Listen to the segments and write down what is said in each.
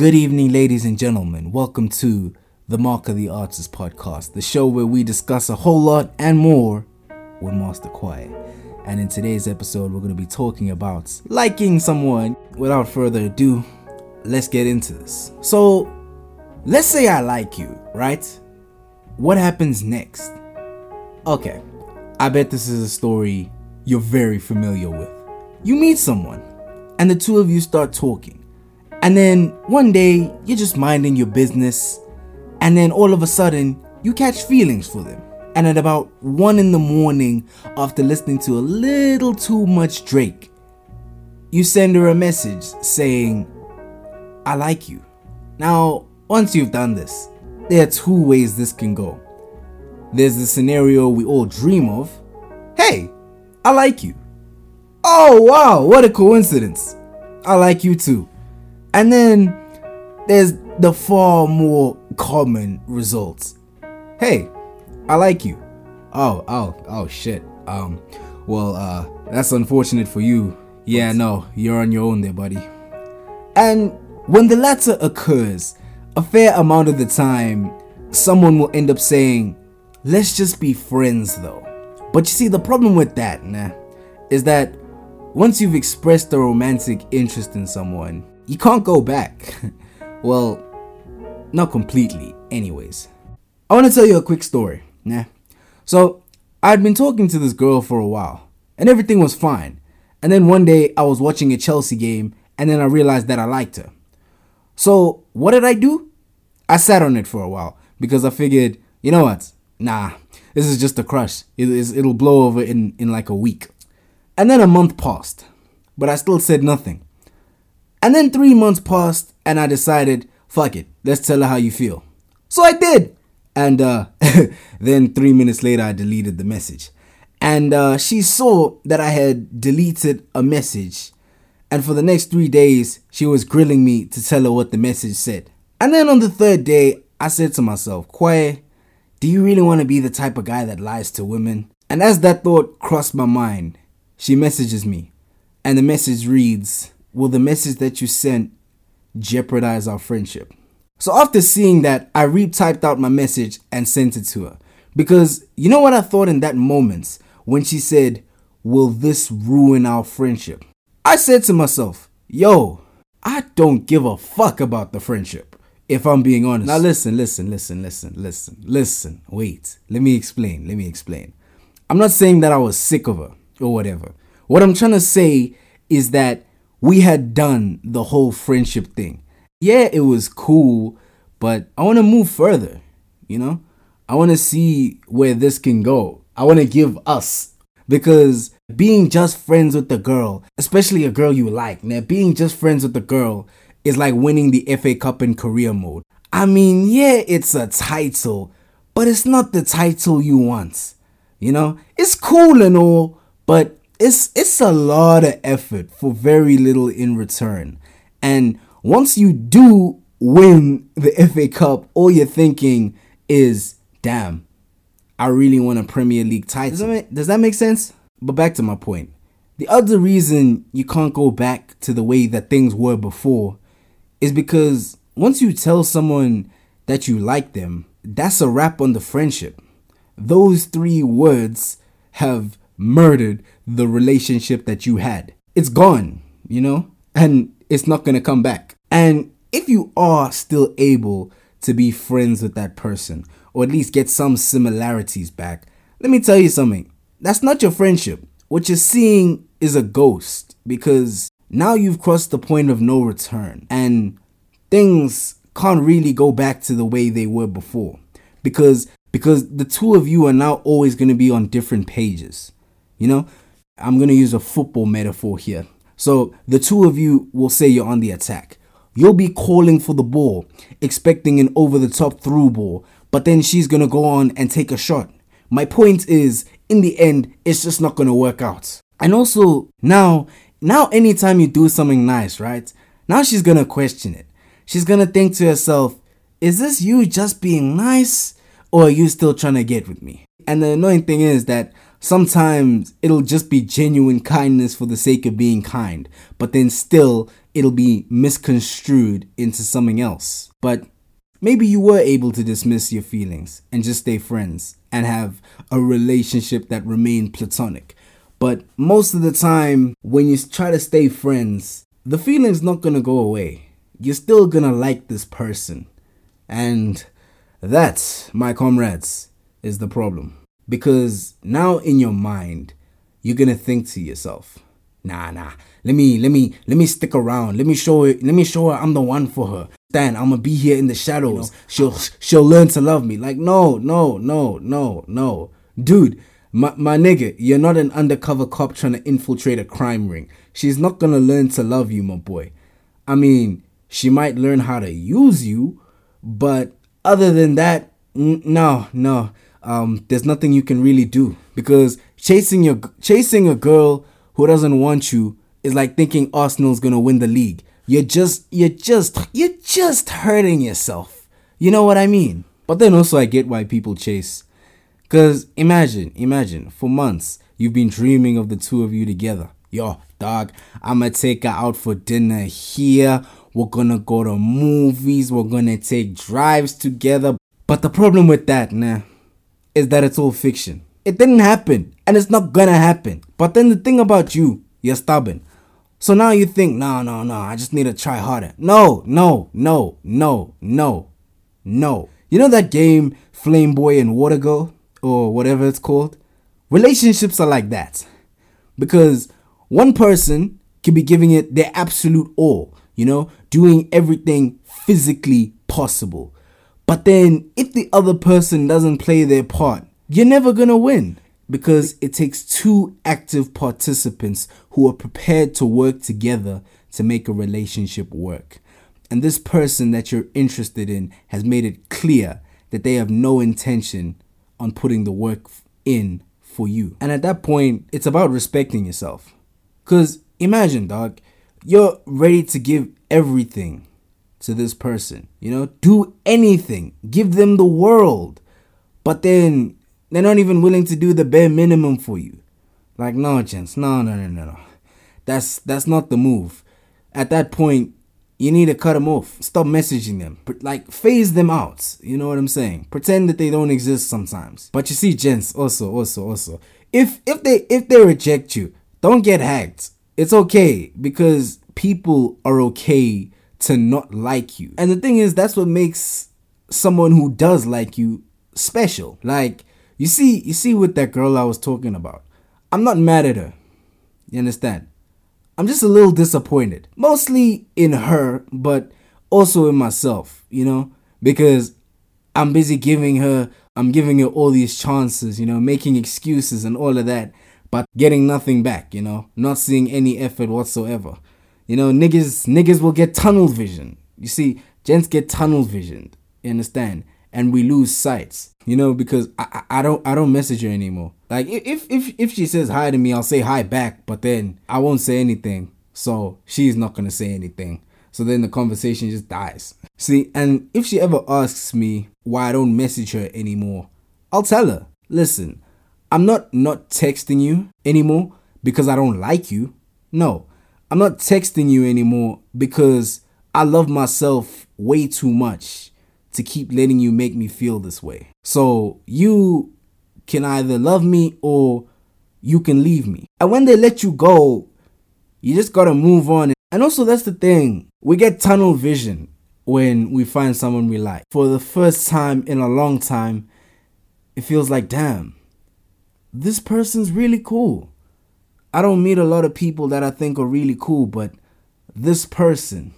Good evening, ladies and gentlemen. Welcome to the Mark of the Artist podcast, the show where we discuss a whole lot and more with Master Quiet. And in today's episode, we're going to be talking about liking someone. Without further ado, let's get into this. So, let's say I like you, right? What happens next? Okay, I bet this is a story you're very familiar with. You meet someone, and the two of you start talking. And then one day, you're just minding your business, and then all of a sudden, you catch feelings for them. And at about 1 in the morning, after listening to a little too much Drake, you send her a message saying, I like you. Now, once you've done this, there are two ways this can go. There's the scenario we all dream of Hey, I like you. Oh, wow, what a coincidence. I like you too. And then there's the far more common results. Hey, I like you. Oh, oh, oh shit. Um, well, uh, that's unfortunate for you. Yeah, no, you're on your own there, buddy. And when the latter occurs, a fair amount of the time, someone will end up saying, let's just be friends though. But you see, the problem with that, nah, is that once you've expressed a romantic interest in someone, you can't go back. well, not completely, anyways. I want to tell you a quick story, nah. So, I'd been talking to this girl for a while, and everything was fine. And then one day, I was watching a Chelsea game, and then I realized that I liked her. So, what did I do? I sat on it for a while because I figured, you know what? Nah, this is just a crush. It, it'll blow over in, in like a week. And then a month passed, but I still said nothing. And then three months passed, and I decided, fuck it, let's tell her how you feel. So I did. And uh, then three minutes later, I deleted the message. And uh, she saw that I had deleted a message. And for the next three days, she was grilling me to tell her what the message said. And then on the third day, I said to myself, Kwaye, do you really want to be the type of guy that lies to women? And as that thought crossed my mind, she messages me. And the message reads, Will the message that you sent jeopardize our friendship? So after seeing that, I retyped out my message and sent it to her. Because you know what I thought in that moment when she said, Will this ruin our friendship? I said to myself, Yo, I don't give a fuck about the friendship, if I'm being honest. Now listen, listen, listen, listen, listen, listen, wait. Let me explain, let me explain. I'm not saying that I was sick of her or whatever. What I'm trying to say is that we had done the whole friendship thing. Yeah, it was cool, but I want to move further, you know? I want to see where this can go. I want to give us because being just friends with the girl, especially a girl you like, now being just friends with the girl is like winning the FA Cup in career mode. I mean, yeah, it's a title, but it's not the title you want. You know, it's cool and all, but it's it's a lot of effort for very little in return. And once you do win the FA Cup, all you're thinking is, damn, I really want a Premier League title. Does that make, does that make sense? But back to my point. The other reason you can't go back to the way that things were before is because once you tell someone that you like them, that's a wrap on the friendship. Those three words have murdered the relationship that you had. It's gone, you know, and it's not gonna come back. And if you are still able to be friends with that person, or at least get some similarities back, let me tell you something. That's not your friendship. What you're seeing is a ghost because now you've crossed the point of no return and things can't really go back to the way they were before because because the two of you are now always going to be on different pages. You know, I'm going to use a football metaphor here. So the two of you will say you're on the attack. You'll be calling for the ball, expecting an over the top through ball, but then she's going to go on and take a shot. My point is, in the end, it's just not going to work out. And also, now, now anytime you do something nice, right? Now she's going to question it. She's going to think to herself, is this you just being nice or are you still trying to get with me? And the annoying thing is that sometimes it'll just be genuine kindness for the sake of being kind, but then still it'll be misconstrued into something else. But maybe you were able to dismiss your feelings and just stay friends and have a relationship that remained platonic. But most of the time, when you try to stay friends, the feeling's not gonna go away. You're still gonna like this person. And that, my comrades, is the problem. Because now in your mind, you're gonna think to yourself, nah nah, let me let me let me stick around. Let me show her let me show her I'm the one for her. Stan, I'm gonna be here in the shadows. You know, she'll she'll learn to love me. Like, no, no, no, no, no. Dude, my, my nigga, you're not an undercover cop trying to infiltrate a crime ring. She's not gonna learn to love you, my boy. I mean, she might learn how to use you, but other than that, n- no, no um, there's nothing you can really do because chasing your chasing a girl who doesn't want you is like thinking Arsenal's gonna win the league. You're just you're just you're just hurting yourself. You know what I mean? But then also I get why people chase. Cause imagine, imagine, for months you've been dreaming of the two of you together. Yo, dog, I'ma take her out for dinner here. We're gonna go to movies. We're gonna take drives together. But the problem with that, nah, is that it's all fiction. It didn't happen and it's not gonna happen. But then the thing about you, you're stubborn. So now you think, no, no, no, I just need to try harder. No, no, no, no, no, no. You know that game Flame Boy and Water Girl or whatever it's called? Relationships are like that. Because one person can be giving it their absolute all, you know, doing everything physically possible. But then, if the other person doesn't play their part, you're never gonna win because it takes two active participants who are prepared to work together to make a relationship work. And this person that you're interested in has made it clear that they have no intention on putting the work in for you. And at that point, it's about respecting yourself. Because imagine, dog, you're ready to give everything to this person. You know, do anything, give them the world. But then they're not even willing to do the bare minimum for you. Like, no, gents, no, no, no, no, no. That's that's not the move. At that point, you need to cut them off. Stop messaging them. Like, phase them out. You know what I'm saying? Pretend that they don't exist sometimes. But you see, gents, also, also, also, if if they if they reject you, don't get hacked. It's okay because people are okay to not like you. And the thing is, that's what makes someone who does like you special. Like, you see, you see with that girl I was talking about. I'm not mad at her. You understand? I'm just a little disappointed. Mostly in her, but also in myself, you know? Because I'm busy giving her I'm giving her all these chances, you know, making excuses and all of that, but getting nothing back, you know, not seeing any effort whatsoever. You know, niggas niggas will get tunnel vision. You see, gents get tunnel visioned. You understand? And we lose sights. You know, because I, I, I don't I don't message her anymore. Like if if if she says hi to me, I'll say hi back, but then I won't say anything. So she's not gonna say anything. So then the conversation just dies. See, and if she ever asks me why I don't message her anymore, I'll tell her, listen, I'm not not texting you anymore because I don't like you. No, I'm not texting you anymore because I love myself way too much to keep letting you make me feel this way. So you can either love me or you can leave me. And when they let you go, you just gotta move on. And also, that's the thing we get tunnel vision when we find someone we like. For the first time in a long time, it feels like, damn, this person's really cool. I don't meet a lot of people that I think are really cool, but this person,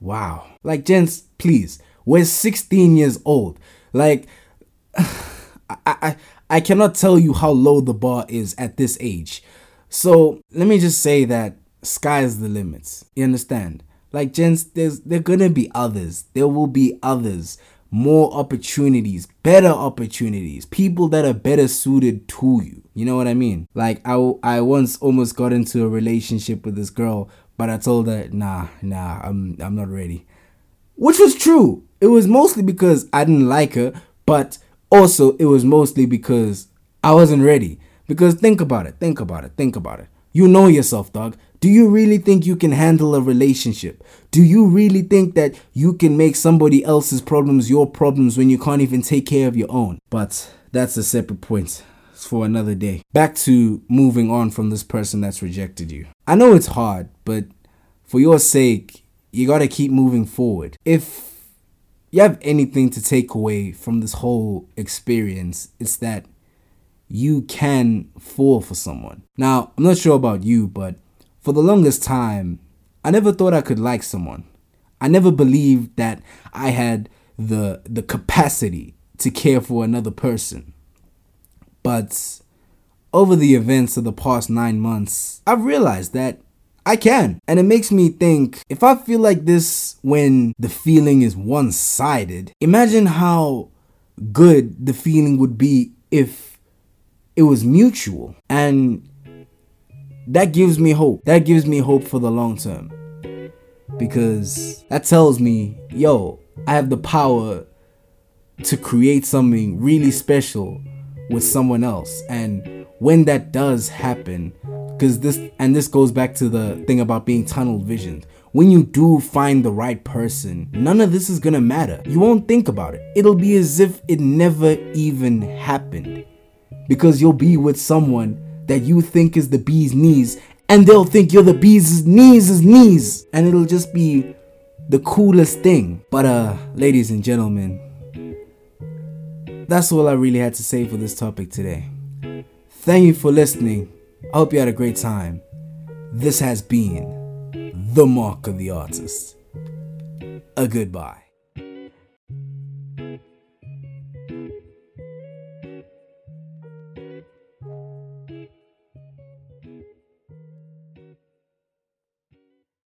wow. Like, gents, please, we're 16 years old. Like, I, I, I cannot tell you how low the bar is at this age. So let me just say that sky's the limits. You understand? Like, gents, there's there gonna be others. There will be others more opportunities, better opportunities, people that are better suited to you. You know what I mean? Like I I once almost got into a relationship with this girl, but I told her, "Nah, nah, I'm I'm not ready." Which was true. It was mostly because I didn't like her, but also it was mostly because I wasn't ready. Because think about it, think about it, think about it. You know yourself, dog. Do you really think you can handle a relationship? Do you really think that you can make somebody else's problems your problems when you can't even take care of your own? But that's a separate point for another day. Back to moving on from this person that's rejected you. I know it's hard, but for your sake, you gotta keep moving forward. If you have anything to take away from this whole experience, it's that you can fall for someone. Now, I'm not sure about you, but for the longest time, I never thought I could like someone. I never believed that I had the the capacity to care for another person. But over the events of the past 9 months, I've realized that I can. And it makes me think if I feel like this when the feeling is one sided, imagine how good the feeling would be if it was mutual and that gives me hope. That gives me hope for the long term. Because that tells me yo i have the power to create something really special with someone else. And when that does happen because this and this goes back to the thing about being tunnel visioned. When you do find the right person, none of this is gonna matter. You won't think about it. It'll be as if it never even happened. Because you'll be with someone that you think is the bee's knees and they'll think you're the bee's knees' is knees and it'll just be the coolest thing. But uh ladies and gentlemen, that's all I really had to say for this topic today. Thank you for listening. I hope you had a great time. This has been The Mark of the Artist. A goodbye.